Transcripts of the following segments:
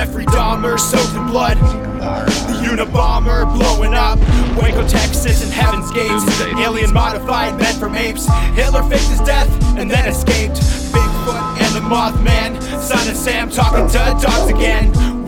Jeffrey Dahmer soaked in blood. The Unabomber blowing up. Waco, Texas, and Heaven's Gates. Alien modified men from apes. Hitler faked his death and then escaped. Bigfoot and the Mothman. Son of Sam talking to dogs again.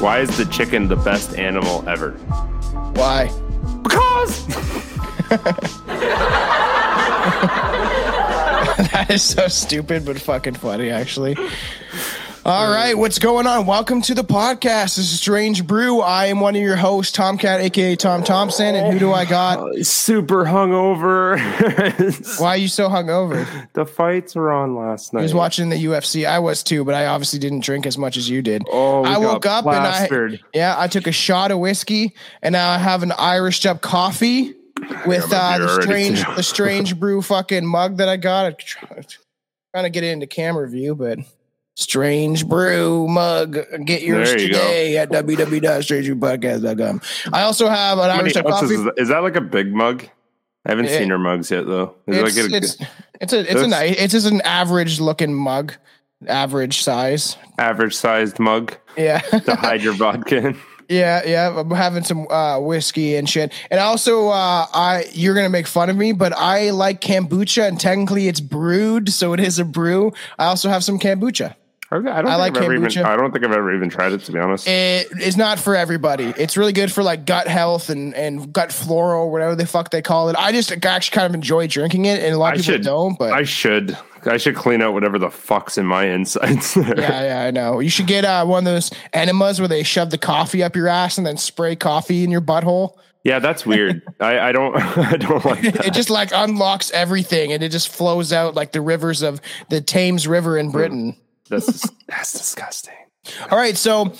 Why is the chicken the best animal ever? Why? Because that is so stupid, but fucking funny, actually. All right, what's going on? Welcome to the podcast. This is Strange Brew. I am one of your hosts, Tomcat, aka Tom Thompson. And who do I got? super hungover. Why are you so hungover? the fights were on last night. I was watching the UFC. I was too, but I obviously didn't drink as much as you did. Oh, I woke up plastered. and I yeah, I took a shot of whiskey, and now I have an Irish up coffee with uh, the strange the strange brew fucking mug that I got. I'm trying to get it into camera view, but strange brew mug. Get yours you go. today at www.strangebrewpodcast.com. I also have an Irish coffee. is, that? Is that like a big mug? I haven't Yeah. seen her mugs yet, though. It's, like a, it's it's a it's a nice it's just an average looking mug, average size. average sized mug Yeah. to hide your vodka in? Yeah, yeah, I'm having some uh, whiskey and shit. And also, uh, I you're gonna make fun of me, but I like kombucha, and technically it's brewed, so it is a brew. I also have some kombucha. I don't I think like I've ever even. kombucha. I don't think I've ever even tried it to be honest. It is not for everybody. It's really good for like gut health and and gut flora or whatever the fuck they call it. I just actually kind of enjoy drinking it, and a lot I of people should. don't. But I should. I should clean out whatever the fuck's in my insides. There. yeah, yeah, I know. You should get uh, one of those enemas where they shove the coffee up your ass and then spray coffee in your butthole. Yeah, that's weird. I, I don't. I don't like that. it just like unlocks everything and it just flows out like the rivers of the Thames River in Britain. That's that's disgusting. All right, so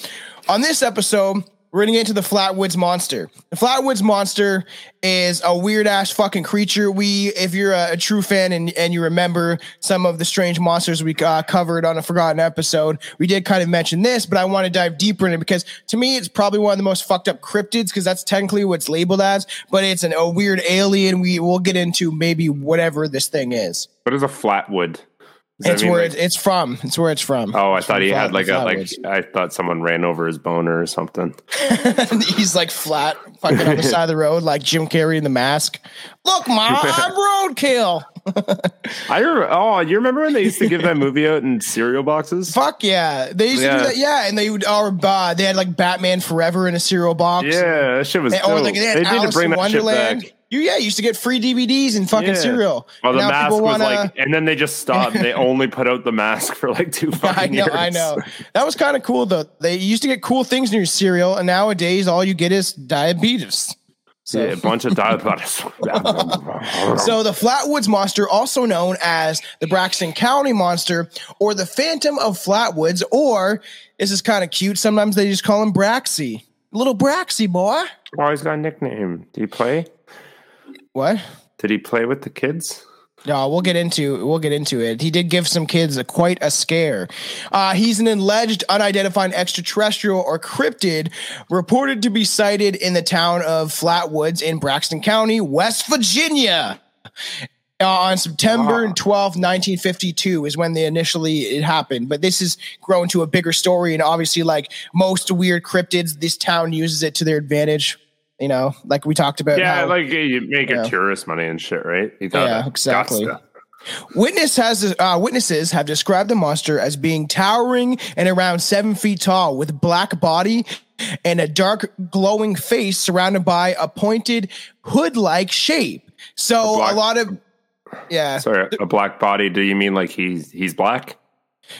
on this episode, we're gonna get into the Flatwoods Monster. The Flatwoods Monster is a weird ass fucking creature. We, if you're a, a true fan and, and you remember some of the strange monsters we uh, covered on a forgotten episode, we did kind of mention this, but I want to dive deeper in it because to me, it's probably one of the most fucked up cryptids because that's technically what it's labeled as. But it's an, a weird alien. We will get into maybe whatever this thing is. What is a flatwood? Does It's mean where like- it's, from. It's where it's from. Oh, I It's thought he Flat- had like a like. I thought someone ran over his boner or something. He's like flat, fucking on the side of the road, like Jim Carrey in the mask. Look, mom, I'm roadkill. I re- oh, you remember when they used to give that movie out in cereal boxes? Fuck yeah, they used to do that. Yeah, and they would, or uh, they had like Batman Forever in a cereal box. Yeah, that shit was. They- or dope. like they, had they need to Alice bring in that shit Wonderland. Back. You yeah, you used to get free DVDs and fucking Yeah. cereal. Well, the Now mask was wanna- like, and then they just stopped. they only put out the mask for like two fucking I know, years. I know. That was kind of cool though. They used to get cool things in your cereal, and nowadays all you get is diabetes. So. Yeah, a bunch of diabetes. So the Flatwoods Monster, also known as the Braxton County Monster or the Phantom of Flatwoods, or this is kind of cute. Sometimes they just call him Braxy. Little Braxy boy. oh, he's got a nickname. Do you play? What? Did he play with the kids? No, we'll get into we'll get into it. He did give some kids a, quite a scare. Uh, he's an alleged unidentified extraterrestrial or cryptid reported to be sighted in the town of Flatwoods in Braxton County, West Virginia. Uh, on September Wow. 12, 1952 is when they initially it happened. But this has grown to a bigger story. And obviously, like most weird cryptids, this town uses it to their advantage. You know, like we talked about. Yeah, how- like you make a tourist money and shit, right? Yeah, exactly. Witness has uh, witnesses have described the monster as being towering and around seven feet tall, with black body and a dark glowing face surrounded by a pointed hood-like shape. So a, black- lot of yeah, Sorry, a black body. Do you mean like he's he's black?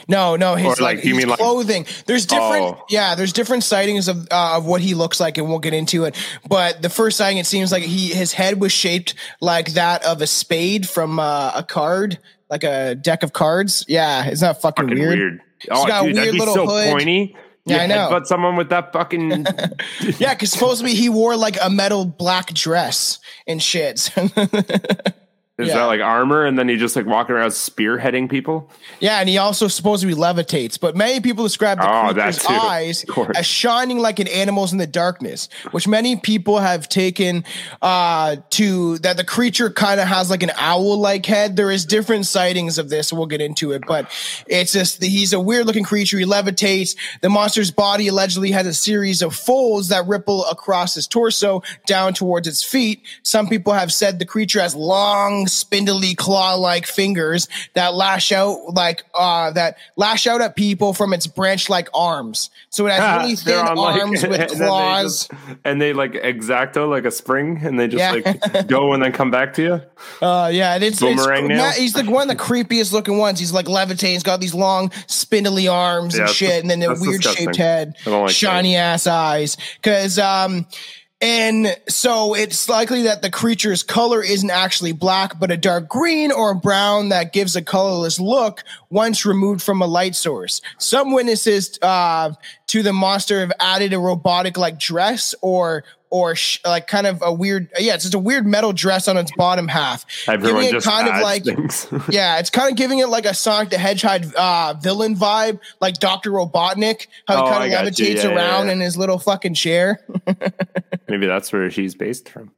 No, no, his Or, like, like, you mean, like- clothing. There's different, Oh. yeah, there's different sightings of uh, of what he looks like, and we'll get into it. But the first sighting, it seems like he his head was shaped like that of a spade from uh, a card, like a deck of cards. Yeah, it's not fucking, Fucking weird. weird. Oh, got a dude, weird little so hood. pointy. Yeah, I know. But someone with that fucking. Yeah, because supposedly he wore like a metal black dress and shit. Is Yeah. that like armor? And then he just like walking around spearheading people? yeah, and he also supposedly levitates. But many people describe the Oh, creature's eyes as shining like an animal's in the darkness, which many people have taken uh, to that the creature kind of has like an owl-like head. There is different sightings of this. We'll get into it, but it's just he's a weird-looking creature. He levitates. The monster's body allegedly has a series of folds that ripple across his torso down towards its feet. Some people have said the creature has long, spindly, claw-like fingers that lash out like uh, that lash out at people from its branch-like arms. So it has really thin on, like- arms and with they claws. just- and they like exacto like a spring and they just Yeah. like go and then come back to you. Uh, yeah, and it's, it's Boomerang? Matt, he's like one of the creepiest looking ones. He's like levitating. He's got these long, spindly arms Yeah, and shit, and then a that's weird disgusting. shaped head, I don't that. shiny ass eyes. Because um, and so it's likely that the creature's color isn't actually black, but a dark green or brown that gives a colorless look once removed from a light source. Some witnesses uh, to the monster have added a robotic like dress or or sh- like kind of a weird yeah it's just a weird metal dress on its bottom half Everyone giving it just kind of like yeah it's kind of giving it like a sonic the hedgehog uh villain vibe like dr robotnik how he Oh, kind of levitates Yeah, yeah, around yeah. in his little fucking chair Maybe that's where she's based from.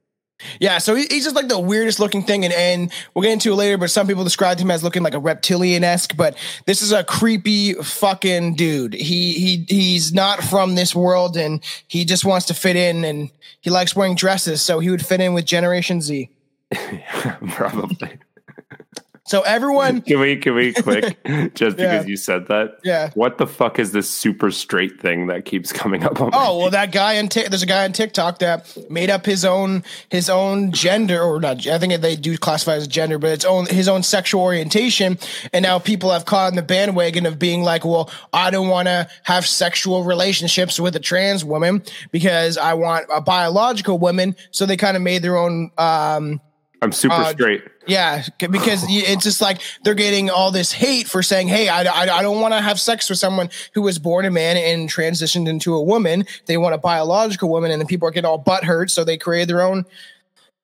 Yeah so he- he's just like the weirdest looking thing and, and we'll get into it later but some people described him as looking like a reptilian-esque but this is a creepy fucking dude he he he's not from this world and he just wants to fit in and he likes wearing dresses so he would fit in with generation z Probably. So everyone Can we can we quick just Yeah. because you said that? Yeah. What the fuck is this super straight thing that keeps coming up on Oh well, that guy on Tik there's a guy on TikTok that made up his own his own gender or not. I think they do classify as gender, but it's own his own sexual orientation. And now people have caught in the bandwagon of being like, well, I don't want to have sexual relationships with a trans woman because I want a biological woman. So they kind of made their own. um I'm super Uh, straight. Yeah, because it's just like they're getting all this hate for saying, "Hey, I, I, I don't want to have sex with someone who was born a man and transitioned into a woman. They want a biological woman, and then people are getting all butt hurt, so they create their own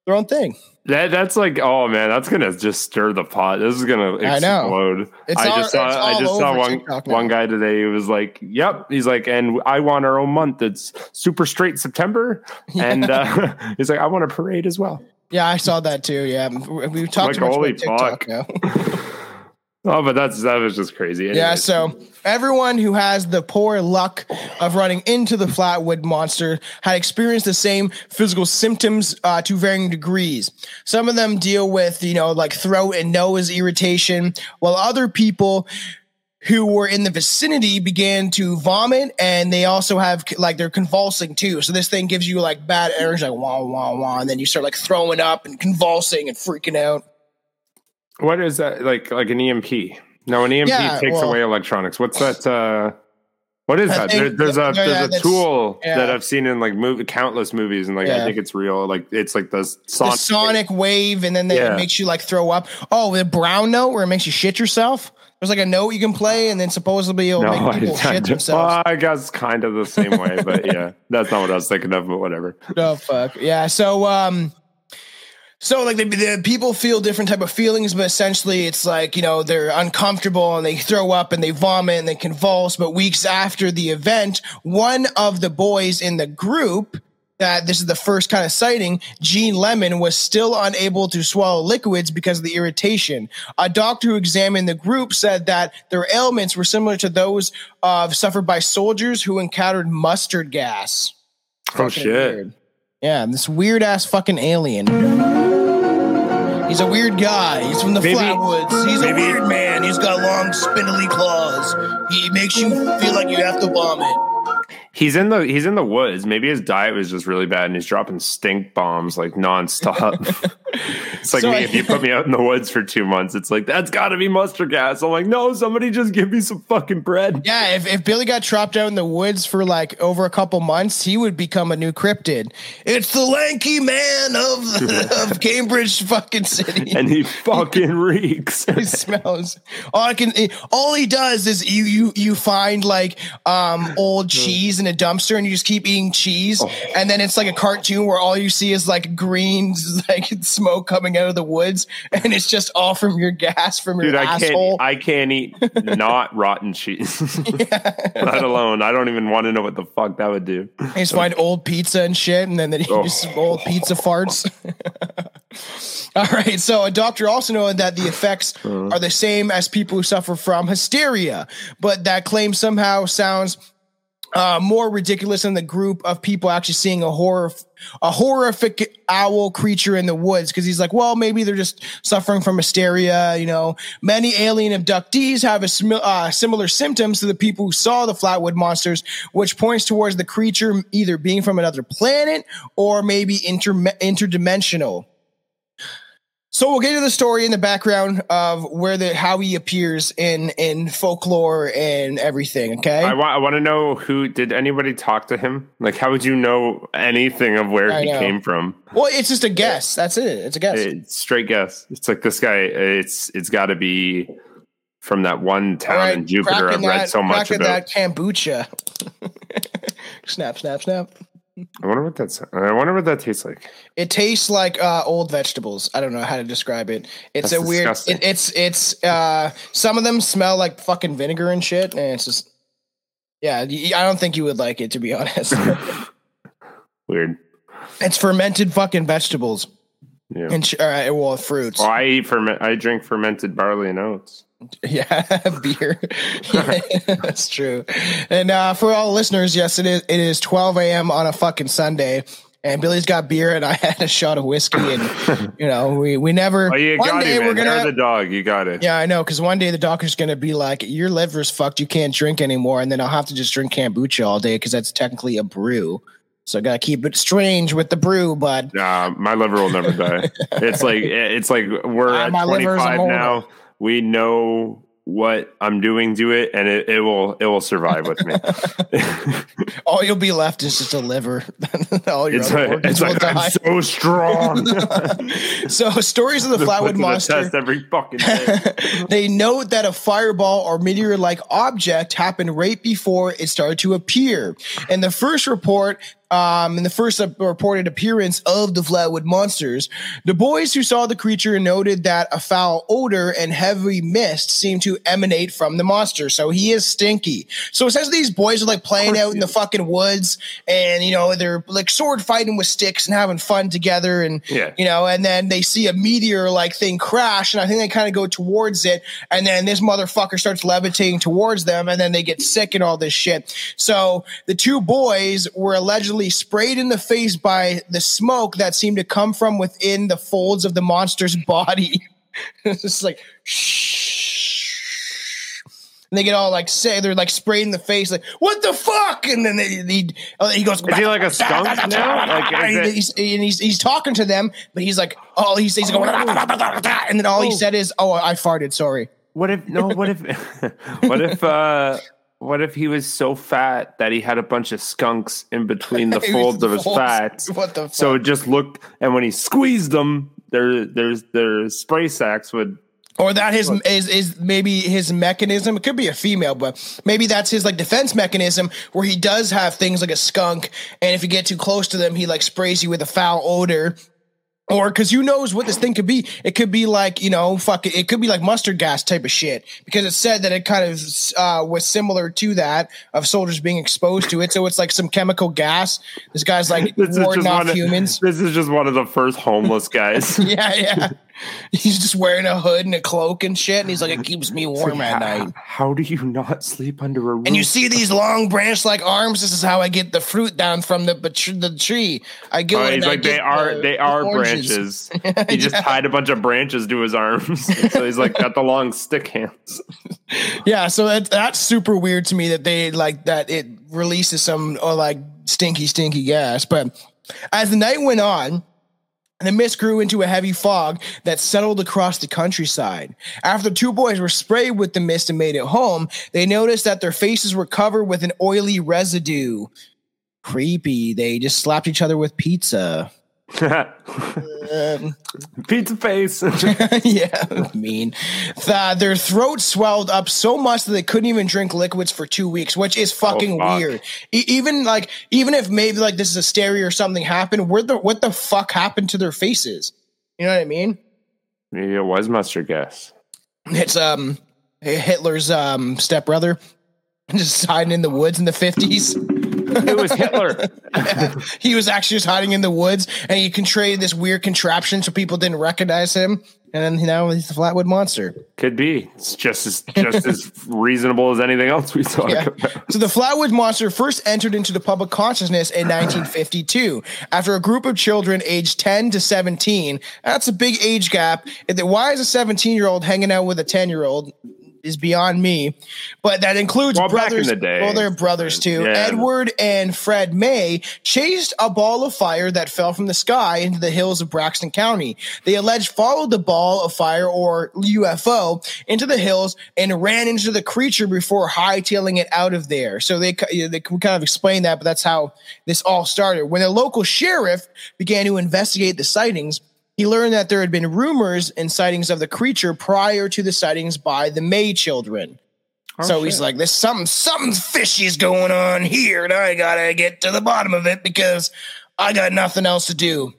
their own thing. That that's like oh man, that's gonna just stir the pot. This is gonna I know. explode. It's I all- just saw I just saw one TikTok now. one guy today who was like, Yep. He's like, and I want our own month. It's super straight September. And uh, he's like, I want a parade as well. Yeah, I saw that too. Yeah, we- we've talked Like, much holy about TikTok fuck. now. Oh, but that's that was just crazy. Yeah, so everyone who has the poor luck of running into the flatwood monster had experienced the same physical symptoms uh, to varying degrees. Some of them deal with, you know, like throat and nose irritation, while other people who were in the vicinity began to vomit and they also have like they're convulsing too. So this thing gives you like bad energy, like wah, wah, wah, and then you start like throwing up and convulsing and freaking out. what is that like like an EMP? No, an EMP Yeah, takes well- away electronics. What's that uh what is that? There, there's a yeah, there's a tool yeah. that I've seen in like movie, countless movies, and like I think it's real. Like it's like the the sonic. sonic wave, and then they, Yeah. it makes you like throw up. Oh, the brown note where it makes you shit yourself. There's like a note you can play, and then supposedly it'll No, make people shit themselves. well, I guess kind of the same way, but yeah, that's not what I was thinking of. But whatever. Oh fuck yeah. So um, so like the, the people feel different type of feelings, but essentially it's like you know they're uncomfortable and they throw up and they vomit and they convulse. But weeks after the event, one of the boys in the group. That this is the first kind of sighting. Gene Lemon was still unable to swallow liquids because of the irritation. A doctor who examined the group said that their ailments were similar to those of suffered by soldiers who encountered mustard gas. Oh Fucking shit! weird. Yeah, this weird ass fucking alien. He's a weird guy. He's from the Maybe- flatwoods. He's a weird man. He's got long, spindly claws. He makes you feel like you have to vomit. He's in the he's in the woods. Maybe his diet was just really bad, and he's dropping stink bombs like nonstop. It's like So me I- if you put me out in the woods for two months. It's like that's got to be mustard gas. I'm like, no, somebody just give me some fucking bread. Yeah, if, if Billy got trapped out in the woods for like over a couple months, he would become a new cryptid. It's the lanky man of of Cambridge fucking city. And he fucking reeks. he smells. All I can, all he does is you you you find like um old cheese in a dumpster, and you just keep eating cheese, and then it's like a cartoon where all you see is like greens, like smoke coming out of the woods, and it's just all from your gas from your Dude, I asshole. can't. I can't eat not rotten cheese. Let alone, I don't even want to know what the fuck that would do. You just find old pizza and shit, and then they Oh. just old pizza farts. All right. So a doctor also noted that the effects Uh-huh. are the same as people who suffer from hysteria, but that claim somehow sounds uh, more ridiculous than the group of people actually seeing a horror, a horrific owl creature in the woods. Because he's like, well, maybe they're just suffering from hysteria. You know, many alien abductees have a uh, similar symptoms to the people who saw the Flatwood monsters, which points towards the creature either being from another planet or maybe inter- interdimensional. So we'll get to the story in the background of where the how he appears in in folklore and everything. Okay. I want. I want to know who did anybody talk to him? Like, how would you know anything of where I he know. came from? Well, it's just a guess. That's it. It's a guess. It's straight guess. It's like this guy. It's it's got to be from that one town right, in Jupiter. I've read that- so much about. that kombucha. snap, snap, snap. I wonder what that's. I wonder what that tastes like. It tastes like uh, old vegetables. I don't know how to describe it. It's That's a weird. It, it's it's. uh Some of them smell like fucking vinegar and shit, and it's just. Yeah, I don't think you would like it to be honest. Weird. it's fermented fucking vegetables Yeah. and uh, well fruits. Well, I eat ferment. I drink fermented barley and oats. Yeah, beer. Yeah, that's true. And uh, for all listeners, yes, it is. It is 12 a.m. on a fucking Sunday, and Billy's got beer, and I had a shot of whiskey, and you know, we we never. Oh, you one got day it, man. we're gonna. You're the dog. You got it. yeah, I know, because one day the doctor's gonna be like, "Your liver's fucked. You can't drink anymore," and then I'll have to just drink kombucha all day because that's technically a brew. So I gotta keep it strange with the brew, bud. Nah, my liver will never die. It's like it's like we're Ah, at 25 now. We know what I'm doing to it, and it, it will it will survive with me. all you'll be left is just a liver. all your it's other like, it's like I'm so strong. So stories of the Put Flatwood monster. test every fucking day. they note that a fireball or meteor like object happened right before it started to appear. In the first report, um, in the first reported appearance of the Flatwood monsters, the boys who saw the creature noted that a foul odor and heavy mist seemed to emanate from the monster. So he is stinky. So essentially, these boys are like playing out in the fucking woods, and you know they're like sword fighting with sticks and having fun together, and Yeah. you know, and then they see a meteor like thing crash, and I think they kind of go towards it, and then this motherfucker starts levitating towards them, and then they get sick and all this shit. So the two boys were allegedly sprayed in the face by the smoke that seemed to come from within the folds of the monster's body. it's like shh. And they get all like say they're like sprayed in the face, like what the fuck? And then they, he, uh, he goes, Is he like a skunk now? Like, and he's, and he's he's talking to them, but he's like, oh, he's he's going, and then all he said is, oh, I farted. Sorry. What if no? What if what if uh what if he was so fat that he had a bunch of skunks in between the folds of his fat? What the So it just looked, and when he squeezed them, their there's their spray sacks would. Or that his is is maybe his mechanism. It could be a female, but maybe that's his like defense mechanism where he does have things like a skunk, and if you get too close to them, he like sprays you with a foul odor. Or because who knows what this thing could be? It could be like you know, fuck it. It could be like mustard gas type of shit because it said that it kind of uh, was similar to that of soldiers being exposed to it. So it's like some chemical gas. This guy's like This is warding off of, humans. This is just one of the first homeless guys. Yeah, yeah. He's just wearing a hood and a cloak and shit, and he's like, it keeps me warm at how, night. how do you not sleep under a roof? And you see these long branch-like arms. This is how I get the fruit down from the the, the tree. I go. Oh, and he's I like they are the- they are oranges. branches. He just tied a bunch of branches to his arms, so he's like got the long stick hands. Yeah, so that, that's super weird to me that they like that it releases some or like stinky, stinky gas. But as the night went on, and the mist grew into a heavy fog that settled across the countryside. After two boys were sprayed with the mist and made it home, they noticed that their faces were covered with an oily residue. Creepy. They just slapped each other with pizza. Um, Pizza face. yeah, mean. The, their throats swelled up so much that they couldn't even drink liquids for two weeks, which is fucking fuck. weird. E- even like, even if maybe like this is a stereo or something happened, where the what the fuck happened to their faces? You know what I mean? Maybe it was mustard gas. It's um Hitler's um stepbrother, just hiding in the woods in the fifties. It was Hitler. he was actually just hiding in the woods, and he created this weird contraption so people didn't recognize him. And then now he's the Flatwood Monster. Could be. It's just as just as reasonable as anything else we talk Yeah. about. So the Flatwood Monster first entered into the public consciousness in 1952 after a group of children aged 10 to 17. That's a big age gap. Why is a 17 year old hanging out with a 10 year old? Is beyond me, but that includes Well, in brothers. the day, well, they're brothers too. yeah. Edward and Fred May chased a ball of fire that fell from the sky into the hills of Braxton County. They alleged followed the ball of fire or UFO into the hills and ran into the creature before hightailing it out of there. So they they kind of explain that, but that's how this all started. When a local sheriff began to investigate the sightings, he learned that there had been rumors and sightings of the creature prior to the sightings by the May children. Oh, so he's like, "There's something, something fishy's going on here, and I gotta get to the bottom of it because I got nothing else to do."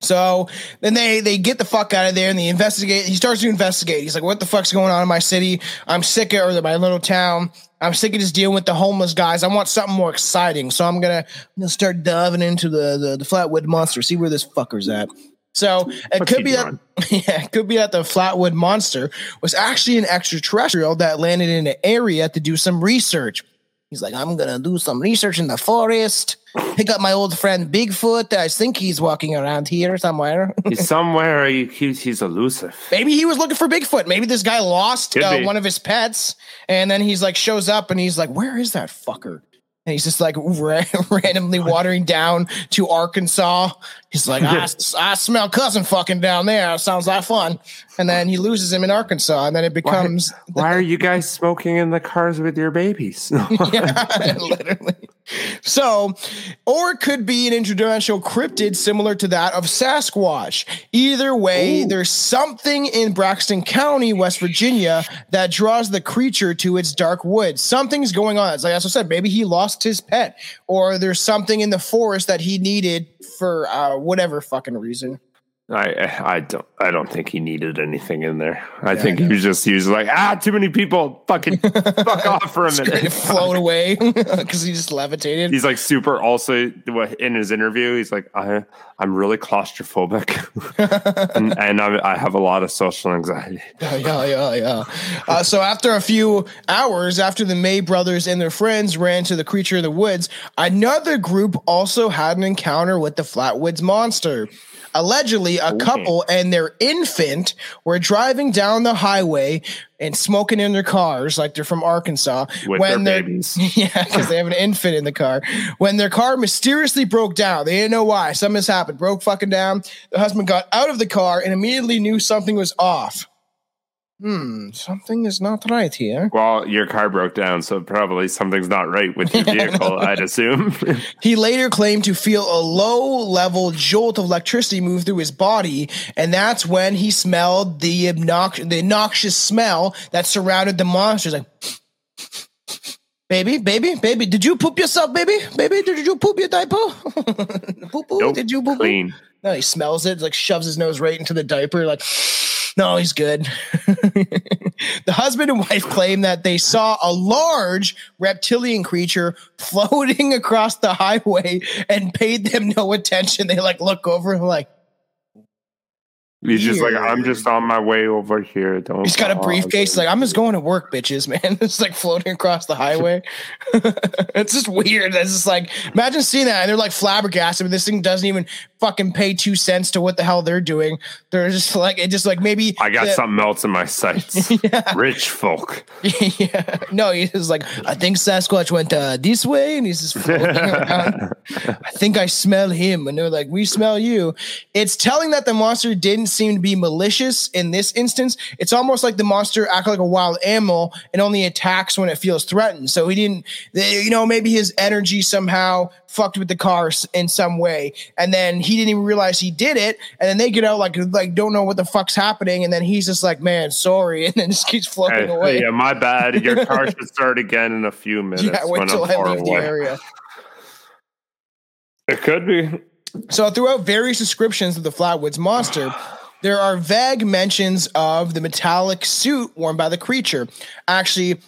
So then they they get the fuck out of there and they investigate. He starts to investigate. He's like, "What the fuck's going on in my city? I'm sick of or my little town. I'm sick of just dealing with the homeless guys. I want something more exciting. So I'm gonna, I'm gonna start diving into the, the the Flatwood Monster, see where this fucker's at." So it What's could be that yeah, it could be that the Flatwood Monster was actually an extraterrestrial that landed in an area to do some research. He's like, I'm gonna do some research in the forest. Pick up my old friend Bigfoot. I think he's walking around here somewhere. He's somewhere. He, he's, he's elusive. Maybe he was looking for Bigfoot. Maybe this guy lost uh, one of his pets, and then he's like shows up and he's like, "Where is that fucker?" And he's just like ra- randomly watering down to Arkansas. He's like, I, I smell cousin fucking down there. Sounds like fun. And then he loses him in Arkansas, and then it becomes why are you guys smoking in the cars with your babies? yeah, literally. So, or it could be an interdimensional cryptid similar to that of Sasquatch. Either way, Ooh. there's something in Braxton County, West Virginia, that draws the creature to its dark woods. Something's going on. It's like as I said, maybe he lost his pet, or there's something in the forest that he needed for uh, whatever fucking reason. I I don't I don't think he needed anything in there. I think he was just he was like ah too many people fucking fuck off for a minute. float away because he just levitated. He's like super. Also, in his interview, he's like, I, I'm really claustrophobic, and, and I, I have a lot of social anxiety. Yeah, yeah, yeah, yeah. Uh, so after a few hours, after the May brothers and their friends ran to the creature in the woods, another group also had an encounter with the Flatwoods monster. Allegedly, a couple and their infant were driving down the highway and smoking in their cars, like they're from Arkansas. With when their they're- babies. yeah, because they have an infant in the car. When their car mysteriously broke down, they didn't know why. Something has happened. Broke fucking down. The husband got out of the car and immediately knew something was off. Hmm, something is not right here. Well, your car broke down, so probably something's not right with your vehicle. I'd assume. He later claimed to feel a low level jolt of electricity move through his body, and that's when he smelled the, obnox- the noxious smell that surrounded the monsters. Like, baby, baby, baby, did you poop yourself, baby? Baby, did you poop your diaper? Poo poo? Nope, Did you poop? clean. No, he smells it, like shoves his nose right into the diaper, like, no, he's good. the husband and wife claim that they saw a large reptilian creature floating across the highway and paid them no attention. They like look over and like, He's just like, I'm just on my way over here. Don't. He's got a briefcase. Like I'm just going to work, bitches, man. It's like floating across the highway. it's just weird. It's just like imagine seeing that, and they're like flabbergasted. But this thing doesn't even fucking pay two cents to what the hell they're doing. They're just like it. Just like maybe I got the- something else in my sights. Rich folk. yeah. No, he's just like I think Sasquatch went uh, this way, and he's just floating around. I think I smell him, and they're like, "We smell you." It's telling that the monster didn't seem to be malicious in this instance. It's almost like the monster acted like a wild animal and only attacks when it feels threatened. So he didn't, you know, maybe his energy somehow fucked with the car in some way, and then he didn't even realize he did it. And then they get out like like don't know what the fuck's happening, and then he's just like, "Man, sorry," and then just keeps floating Hey, away. yeah, my bad. Your car should start again in a few minutes. Yeah, wait till I'm I leave the area. It could be. So throughout various descriptions of the Flatwoods monster, there are vague mentions of the metallic suit worn by the creature. Actually,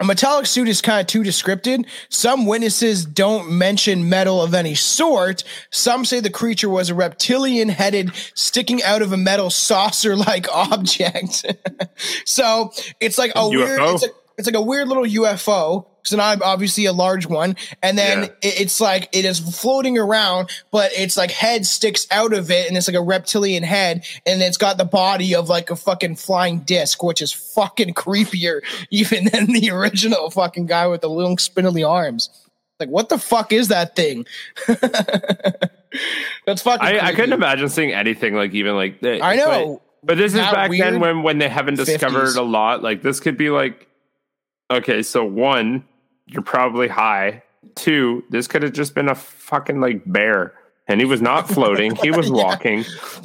a metallic suit is kind of too descriptive. Some witnesses don't mention metal of any sort. Some say the creature was a reptilian headed, sticking out of a metal saucer like object. so it's like a weird, it's, a, it's like a weird little UFO. So not obviously a large one, and then Yeah. it's like it is floating around, but it's like head sticks out of it, and it's like a reptilian head, and it's got the body of like a fucking flying disc, which is fucking creepier even than the original fucking guy with the long spindly arms. Like, what the fuck is that thing? That's fucking. I, I couldn't imagine seeing anything like even like that. I know. But, but this is back then when when they haven't discovered 50s. a lot. Like this could be like okay, so one, you're probably high. Two, this could have just been a fucking like bear. And he was not floating, he was Yeah. walking.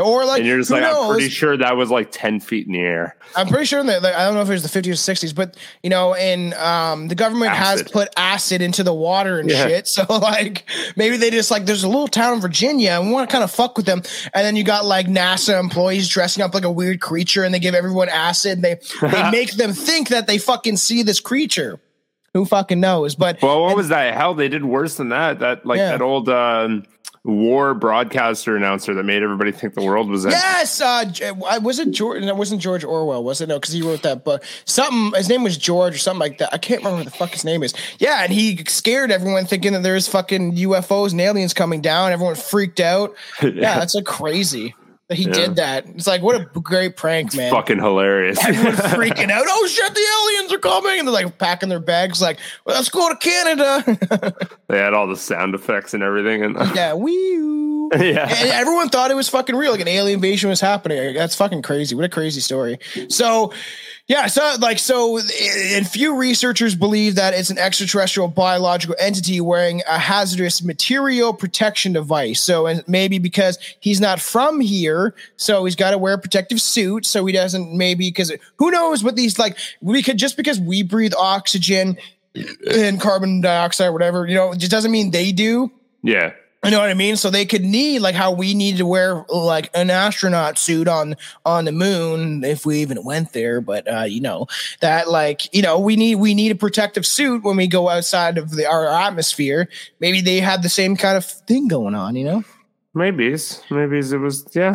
Or like, and you're just like, I'm pretty sure that was like 10 feet in the air. I'm pretty sure that like, I don't know if it was the 50s or 60s, but you know, and um, the government has put acid into the water and Yeah. shit. So like, maybe they just like, there's a little town in Virginia, and we want to kind of fuck with them. And then you got like NASA employees dressing up like a weird creature, and they give everyone acid. And they they make them think that they fucking see this creature. Who fucking knows? But Well, what was that? Hell, they did worse than that. That like Yeah. that old um, war broadcaster announcer that made everybody think the world was ending. Yes, uh, was it George? No, it wasn't George Orwell, was it? No, because he wrote that book. Something. His name was George or something like that. I can't remember what the fuck his name is. Yeah, and he scared everyone thinking that there's fucking UFOs and aliens coming down. Everyone freaked out. Yeah, that's like crazy that he did that. It's like what a great prank, man. Fucking hilarious. Everyone freaking out. Oh shit, the aliens are coming, and they're like packing their bags. Like, well, let's go to Canada. they had all the sound effects and everything. And yeah, wee. yeah. and everyone thought it was fucking real, like an alien invasion was happening. That's fucking crazy. What a crazy story. So, yeah, so like, so, and few researchers believe that it's an extraterrestrial biological entity wearing a hazardous material protection device. So, and maybe because he's not from here, so he's got to wear a protective suit, so he doesn't maybe because who knows what these like we could just because we breathe oxygen and carbon dioxide, whatever, you know, it just doesn't mean they do. yeah. You know what I mean? So they could need like how we need to wear like an astronaut suit on on the moon if we even went there. But uh, you know that like you know we need we need a protective suit when we go outside of the our atmosphere. Maybe they had the same kind of thing going on. You know. Maybe. Maybe it was, yeah.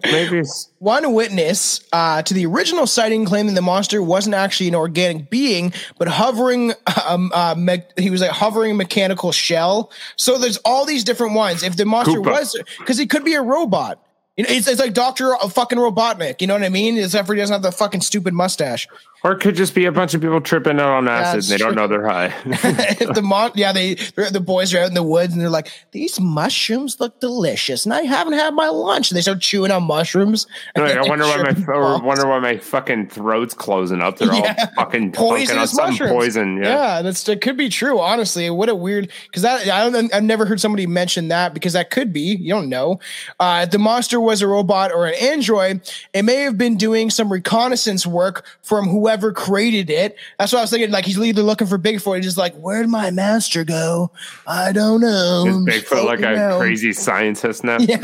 Maybe. One witness uh, to the original sighting claimed that the monster wasn't actually an organic being, but hovering. Um, uh, me- he was like hovering mechanical shell. So there's all these different ones. If the monster Koopa. was, because he could be a robot. You know, it's, it's like Doctor fucking Robotnik. You know what I mean? Except for he doesn't have the fucking stupid mustache. Or it could just be a bunch of people tripping out on acid and they don't know they're high. if the mon, yeah, they the boys are out in the woods and they're like, these mushrooms look delicious, and I haven't had my lunch. And they start chewing on mushrooms. and like, I wonder why my balls. wonder why my fucking throat's closing up. They're Yeah. all fucking poking on some mushrooms. poison. Yeah. yeah, that's that could be true. Honestly, what a weird because that I don't I've never heard somebody mention that because that could be you don't know. Uh, the monster was a robot or an android. It may have been doing some reconnaissance work from whoever created it. That's what I was thinking. Like he's either looking for Bigfoot, he's just like, "Where'd my master go? I don't know." Is Bigfoot like a around." crazy scientist now? Yeah.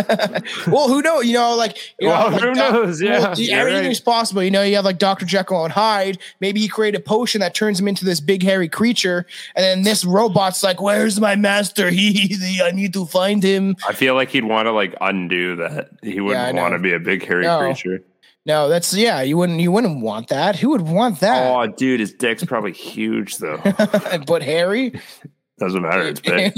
well, who knows? You know, like, you Well, know, like who knows? Yeah, well, you're everything right. possible. You know, you have like Dr. Jekyll and Hyde. Maybe he created a potion that turns him into this big hairy creature, and then this robot's like, "Where's my master? He, I need to find him." I feel like he'd want to like undo that. He wouldn't know. want to be a big hairy No. creature. No, that's yeah. You wouldn't. You wouldn't want that. Who would want that? Oh, dude, his dick's probably huge though. but Harry, Doesn't matter. It's big.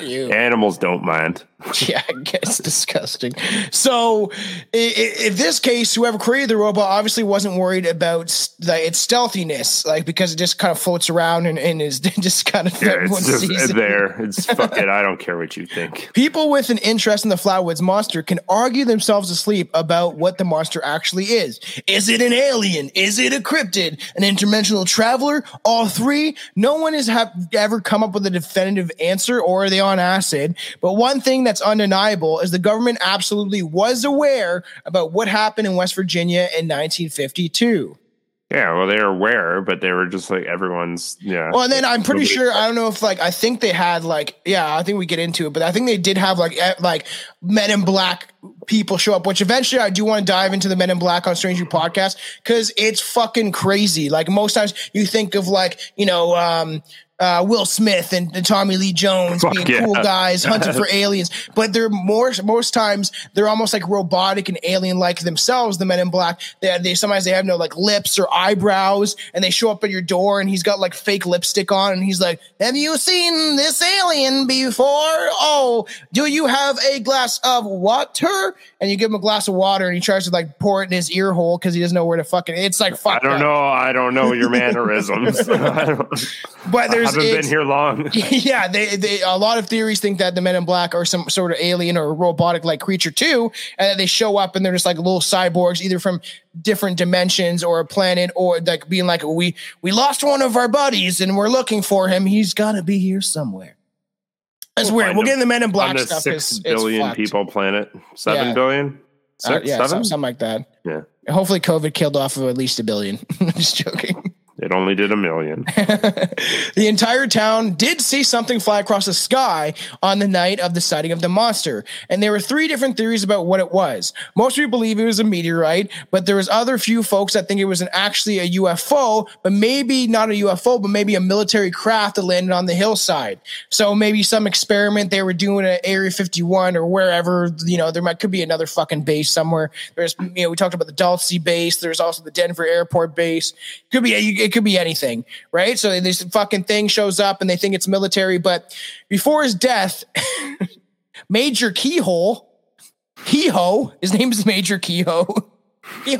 Animals don't mind. yeah, I guess disgusting. So, in this case, whoever created the robot obviously wasn't worried about like its stealthiness, like because it just kind of floats around and, and is just kind of Yeah, it's just there. It's fuck it. I don't care what you think. People with an interest in the Flatwoods monster can argue themselves asleep about what the monster actually is. Is it an alien? Is it a cryptid? An interdimensional traveler? All three? No one has have ever come up with a definitive answer, or are they on acid? But one thing that's undeniable is the government absolutely was aware about what happened in West Virginia in 1952. Yeah, well, they were aware, but they were just like everyone's. Yeah. Well, and then I'm pretty sure I don't know if like I think they had like yeah I think we get into it, but I think they did have like eh, like Men in Black people show up, which eventually I do want to dive into the Men in Black on Stranger podcast because it's fucking crazy. Like most times you think of like you know um, uh, Will Smith and, and Tommy Lee Jones Fuck being yeah. cool guys hunting for aliens, but they're more most times they're almost like robotic and alien like themselves. The Men in Black, they they sometimes they have no like lips or eyebrows, and they show up at your door, and he's got like fake lipstick on, and he's like, "Have you seen this alien before? Oh, do you have a glass of water?" And you give him a glass of water, and he tries to like pour it in his ear hole because he doesn't know where to fucking. It's like I don't know. I don't know your mannerisms. But there's haven't been here long. yeah, they, they a lot of theories think that the Men in Black are some sort of alien or robotic like creature too, and that they show up and they're just like little cyborgs, either from different dimensions or a planet, or like being like we we lost one of our buddies and we're looking for him. He's got to be here somewhere. That's We'll weird. We'll get the Men in Black stuff. six it's billion people planet, seven Yeah. billion, Uh, yeah, seven. something like that. Yeah. Hopefully, COVID killed off of at least a billion. just joking. It only did a million. the entire town did see something fly across the sky on the night of the sighting of the monster. And there were three different theories about what it was. Most people believe it was a meteorite but there was other few folks that think it was an actually a ufo but maybe not a ufo but maybe a military craft that landed on the hillside. So maybe some experiment they were doing at area 51 or wherever you know there might could be another fucking base somewhere. There's you know we talked about the dulce base. There's also the denver airport base. Could be it could be anything right so this fucking thing shows up and they think it's military but before his death major keyhole Keyhoe, his name is Major Keyhoe. Is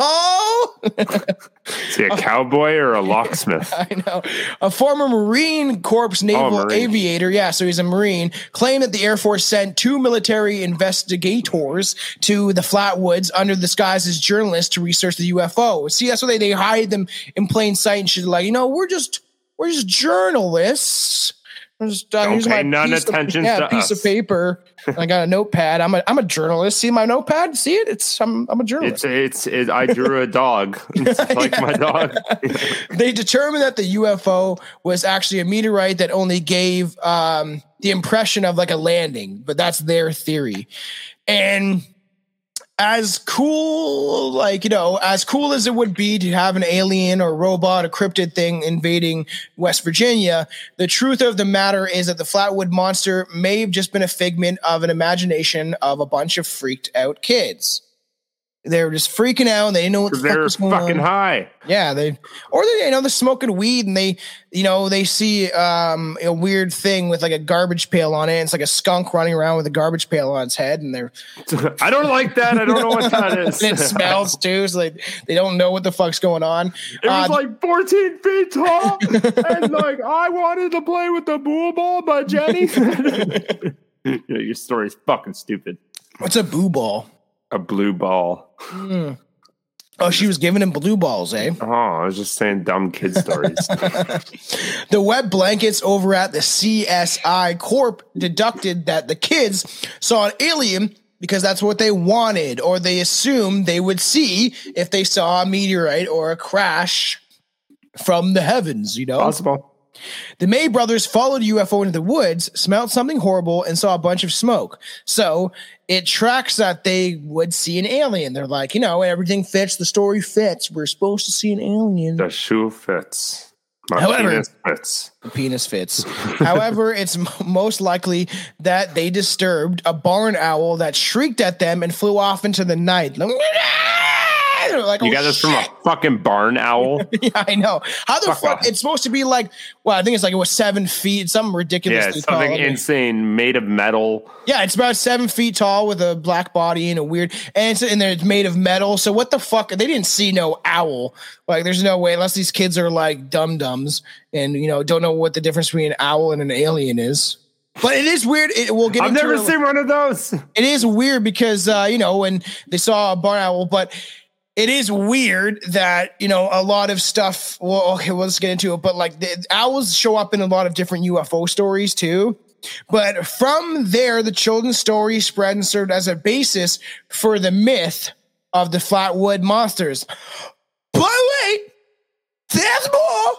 he a cowboy or a locksmith? I know. A former Marine Corps oh, naval Oh, Marine. aviator, yeah, so he's a Marine, claimed that the Air Force sent two military investigators to the Flatwoods under the disguise as journalists to research the UFO. See, that's why they, they hide them in plain sight and shit. Like, you know, we're just we're just journalists. I'm Just, uh, Don't pay my none piece of- attention yeah, to piece us. of paper. I got a notepad. I'm a I'm a journalist. See my notepad? See it? It's I'm I'm a journalist. It's it's it, I drew a dog. It's like my dog. they determined that the UFO was actually a meteorite that only gave um, the impression of like a landing, but that's their theory. And as cool, like, you know, as cool as it would be to have an alien or robot, a cryptid thing invading West Virginia, the truth of the matter is that the Flatwood Monster may have just been a figment of an imagination of a bunch of freaked out kids. They were just freaking out. And they didn't know what the fuck They're was going fucking on. high. Yeah, they or they you know they're smoking weed and they you know they see um a weird thing with like a garbage pail on it. And it's like a skunk running around with a garbage pail on its head, and they're I don't like that. I don't know what that is. and it smells too. So like they don't know what the fuck's going on. It was Uh, like 14 feet tall, and like I wanted to play with the boo ball, but Jenny. Your story's fucking stupid. what's a boo ball? A blue ball. Oh, she was giving him blue balls, eh? Oh, I was just saying dumb kid stories. The wet blankets over at the CSICOP deducted that the kids saw an alien because that's what they wanted, or they assumed they would see if they saw a meteorite or a crash from the heavens, you know? Possible. The May brothers followed UFO into the woods, smelled something horrible, and saw a bunch of smoke. So it tracks that they would see an alien. They're like, you know, everything fits, the story fits. We're supposed to see an alien. The shoe fits. My However- penis fits. The penis fits. However, it's m- most likely that they disturbed a barn owl that shrieked at them and flew off into the night. Ah! They're like, You "Oh, got this from a fucking barn owl? Yeah, I know. How the Fuck fuck? It's supposed to be like, well, I think it's like it was seven feet, something ridiculous. yeah, something insane made of metal. Yeah, it's about seven feet tall with a black body and a weird, and it's and it's made of metal. So what the fuck? They didn't see no owl. Like, there's no way unless these kids are like dum dums and you know don't know what the difference between an owl and an alien is. But it is weird. It, we'll get. I've never it- seen one of those. it is weird because uh, you know when they saw a barn owl, but it is weird that you know a lot of stuff. Well, okay, let's get into it. But like the owls show up in a lot of different UFO stories too. But from there, the children's story spread and served as a basis for the myth of the Flatwood monsters. But wait, there's more.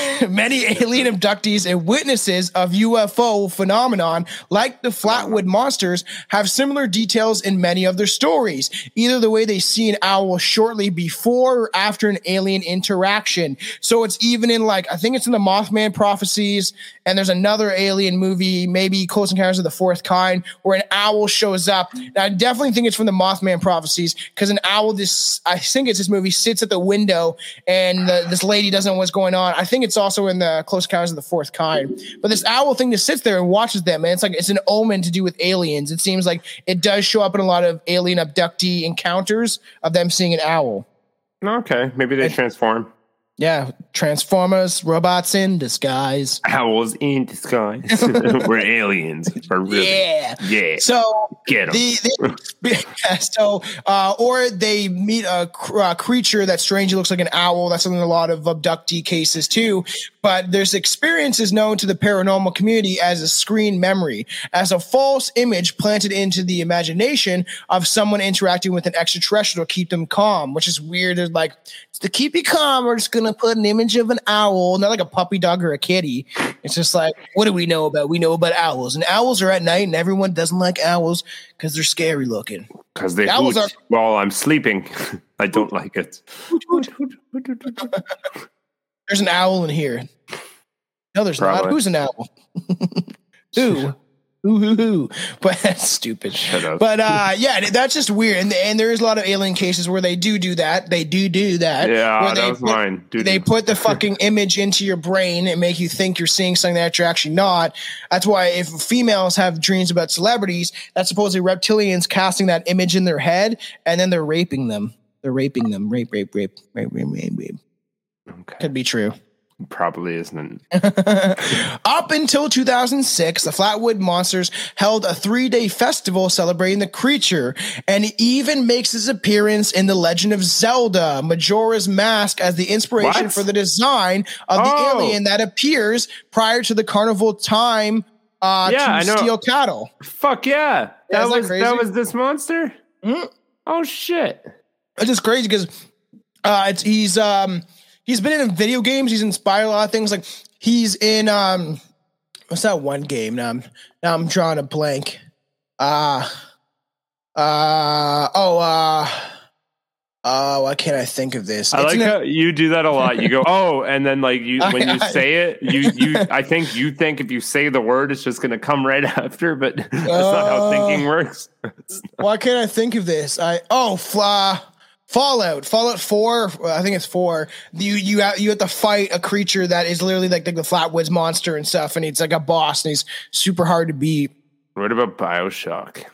Many alien abductees and witnesses of UFO phenomenon, like the Flatwood monsters, have similar details in many of their stories. Either the way they see an owl shortly before or after an alien interaction. So it's even in like I think it's in the Mothman prophecies, and there's another alien movie, maybe Close Encounters of the Fourth Kind, where an owl shows up. I definitely think it's from the Mothman prophecies because an owl, this I think it's this movie, sits at the window and the, this lady doesn't know what's going on. I think it's also in the Close Encounters of the Fourth Kind. But this owl thing just sits there and watches them, and it's like it's an omen to do with aliens. It seems like it does show up in a lot of alien abductee encounters of them seeing an owl. Okay, maybe they transform. Yeah, Transformers, robots in disguise. Owls in disguise. We're aliens. We're really. Yeah. Yeah. So Get 'em. the, the so uh, or they meet a cr- uh, creature that strangely looks like an owl. That's in a lot of abductee cases too. But there's experiences known to the paranormal community as a screen memory, as a false image planted into the imagination of someone interacting with an extraterrestrial to keep them calm, which is weird. It's like to keep you calm, we're just gonna put an image of an owl, not like a puppy dog or a kitty. It's just like, what do we know about? We know about owls, and owls are at night, and everyone doesn't like owls because they're scary looking. Because they Owls hoot are- while I'm sleeping. I don't like it. There's an owl in here. No, there's not. Probably. Who's an owl? who? Who, who, who? But that's stupid. But uh, yeah, that's just weird. And and there's a lot of alien cases where they do do that. They do do that. Yeah, where that they was put- mine. Dude, They put the fucking image into your brain and make you think you're seeing something that you're actually not. That's why if females have dreams about celebrities, that's supposedly reptilians casting that image in their head and then they're raping them. They're raping them. Rape, rape, rape, rape, rape, rape, rape. okay. Could be true. Probably isn't. Up until 2006, the Flatwood Monsters held a three day festival celebrating the creature, and it even makes his appearance in The Legend of Zelda, Majora's Mask, as the inspiration What? for the design of the Oh. alien that appears prior to the carnival time uh, Yeah, I to know. steal cattle. Fuck yeah. Yeah, that was crazy? that was this monster? Mhm. Oh shit. It's just crazy because uh, it's he's um he's been in video games. He's inspired a lot of things. Like he's in um what's that one game? Now I'm now I'm drawing a blank. Uh uh oh uh uh why can't I think of this? I It's like a- how you do that a lot. You go, oh, and then like you when you say it, you you I think you think if you say the word, it's just gonna come right after, but that's not how Uh, thinking works. why can't I think of this? I oh fla Fallout, Fallout Four. I think it's four. You you have, you have to fight a creature that is literally like, like the Flatwoods monster and stuff, and it's like a boss, and he's super hard to beat. What about Bioshock?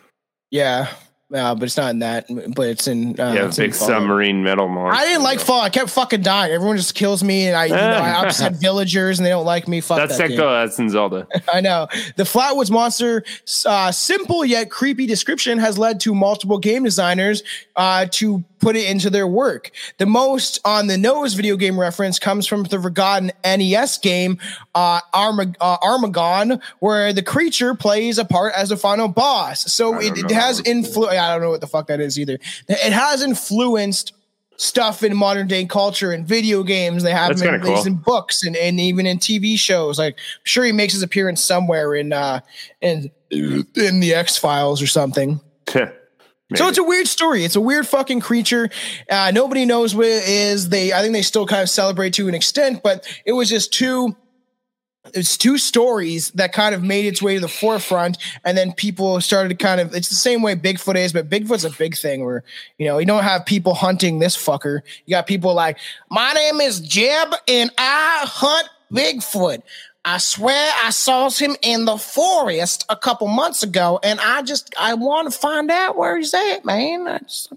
Yeah, uh, but it's not in that. But it's in. Uh, yeah, it's big Fallout. submarine metal monster. I didn't like Fallout. I kept fucking dying. Everyone just kills me, and I, you know, I upset villagers, and they don't like me. Fuck That's that game. That's in Zelda. I know. The Flatwoods Monster, uh, simple yet creepy description has led to multiple game designers uh, to put it into their work. The most on the nose video game reference comes from the forgotten NES game uh, Armag- uh, Armagon, where the creature plays a part as the final boss. So it, it has influence. I don't know what the fuck that is either. It has influenced stuff in modern day culture and video games. They have That's him in, cool. in books and, and even in TV shows. Like, I'm sure he makes his appearance somewhere in uh in in the X Files or something. So it's a weird story. It's a weird fucking creature. Uh, nobody knows what it is. They, I think they still kind of celebrate to an extent, but it was just two. It's two stories that kind of made its way to the forefront, and then people started to kind of. It's the same way Bigfoot is, but Bigfoot's a big thing. Where you know you don't have people hunting this fucker. You got people like, my name is Jeb, and I hunt Bigfoot. I swear I saw him in the forest a couple months ago, and I just I want to find out where he's at, man. Just,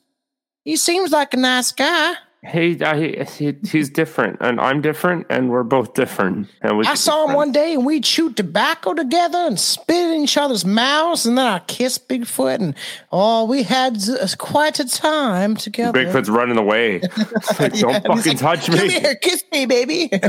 he seems like a nice guy. He, uh, he, he he's different, and I'm different, and we're both different. And we I saw him one day, and we'd chew tobacco together and spit in each other's mouths, and then I kissed Bigfoot, and oh, we had z- quite a time together. Bigfoot's running away. Like, Yeah, Don't fucking like, touch Come me. here, kiss me, baby.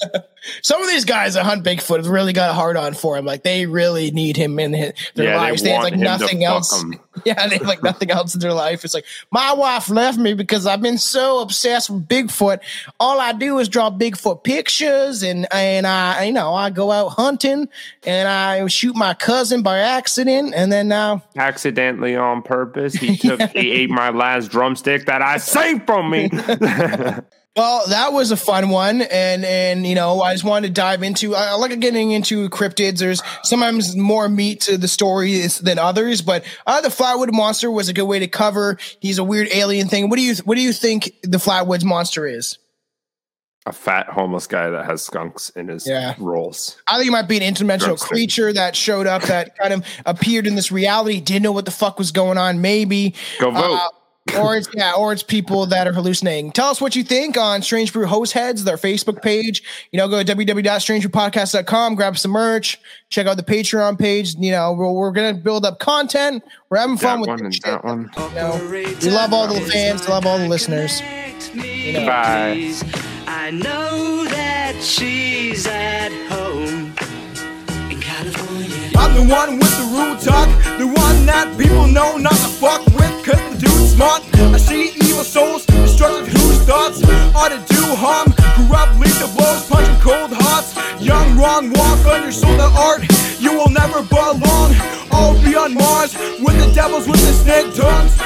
Some of these guys that hunt Bigfoot have really got a hard on for him. Like they really need him in hi- their Yeah, lives. they They, have like nothing else. Yeah, they have like nothing else in their life. It's like my wife left me because I've been so obsessed with Bigfoot. All I do is draw Bigfoot pictures, and and I you know I go out hunting and I shoot my cousin by accident, and then uh, Accidentally on purpose, he took he ate my last drumstick that I saved from me. Well, that was a fun one, and and you know I just wanted to dive into. I I like getting into cryptids. There's sometimes more meat to the stories than others, but uh, the Flatwood Monster was a good way to cover. He's a weird alien thing. What do you What do you think the Flatwoods Monster is? a fat homeless guy that has skunks in his Yeah. rolls. I think it might be an interdimensional creature that showed up that kind of appeared in this reality. Didn't know what the fuck was going on. Maybe Go vote. Uh, or it's yeah, or it's people that are hallucinating. Tell us what you think on Strange Brew Host Heads, their Facebook page. You know, go to www.strangebrewpodcast.com, grab some merch, check out the Patreon page. You know, we're, we're gonna build up content. We're having fun that with one and that one. You know, we love all the fans, love all the listeners. You know, Bye. I know that she's at home in California. I'm the one with the rude talk, the one that people know not to fuck with, the dude's smart. I see evil souls, destructive whose thoughts are to do harm. Up lethal blows, punching cold hearts. Young, wrong, walk on your soul to art. You will never belong. All be on Mars with the devils with the snake tongues.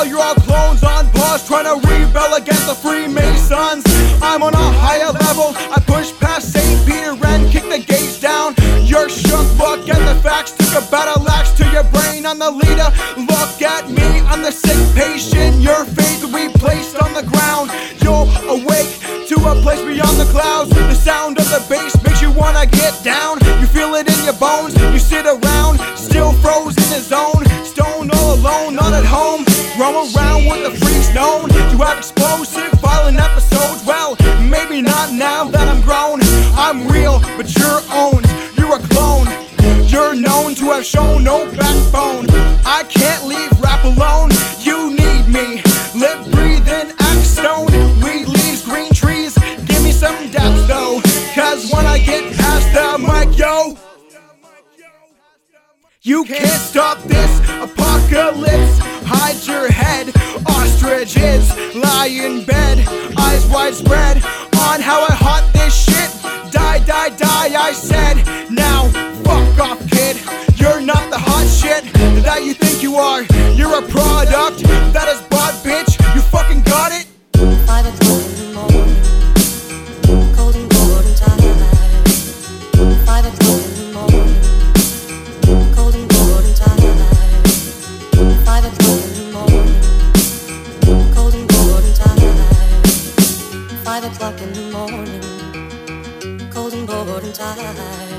You're all clones on pause, trying to rebel against the Freemasons. I'm on a higher level. I push past St. Peter and kick the gates down. You're shook, look at the facts. Took a battle axe to your brain. I'm the leader. Look at me, I'm the sick patient. Your faith we placed on the ground. You'll awake to a place beyond the clouds. The sound of the bass makes you wanna get down. You feel it in your bones. You sit around, Roam around with the freaks known to have explosive, violent episodes. Well, maybe not now that I'm grown. I'm real, but you're owned. You're a clone. You're known to have shown no backbone. I can't leave rap alone. You You can't stop this apocalypse. Hide your head. Ostriches lie in bed, eyes widespread on how I haunt this shit. Die, die, die, I said. Now, fuck off, kid. You're not the hot shit that you think you are. You're a product that is bought, bitch. You fucking got it. Five o'clock in the morning, cold and bored and tired. Five o'clock in the morning, Five o'clock in the morning, cold and bored and tired.